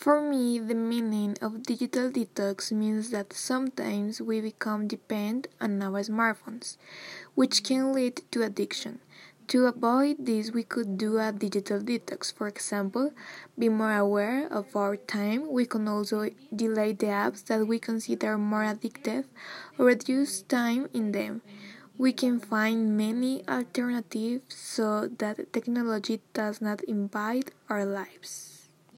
For me, the meaning of digital detox means that sometimes we become dependent on our smartphones, which can lead to addiction. To avoid this, we could do a digital detox. For example, be more aware of our time. We can also delay the apps that we consider more addictive or reduce time in them. We can find many alternatives so that technology does not invade our lives.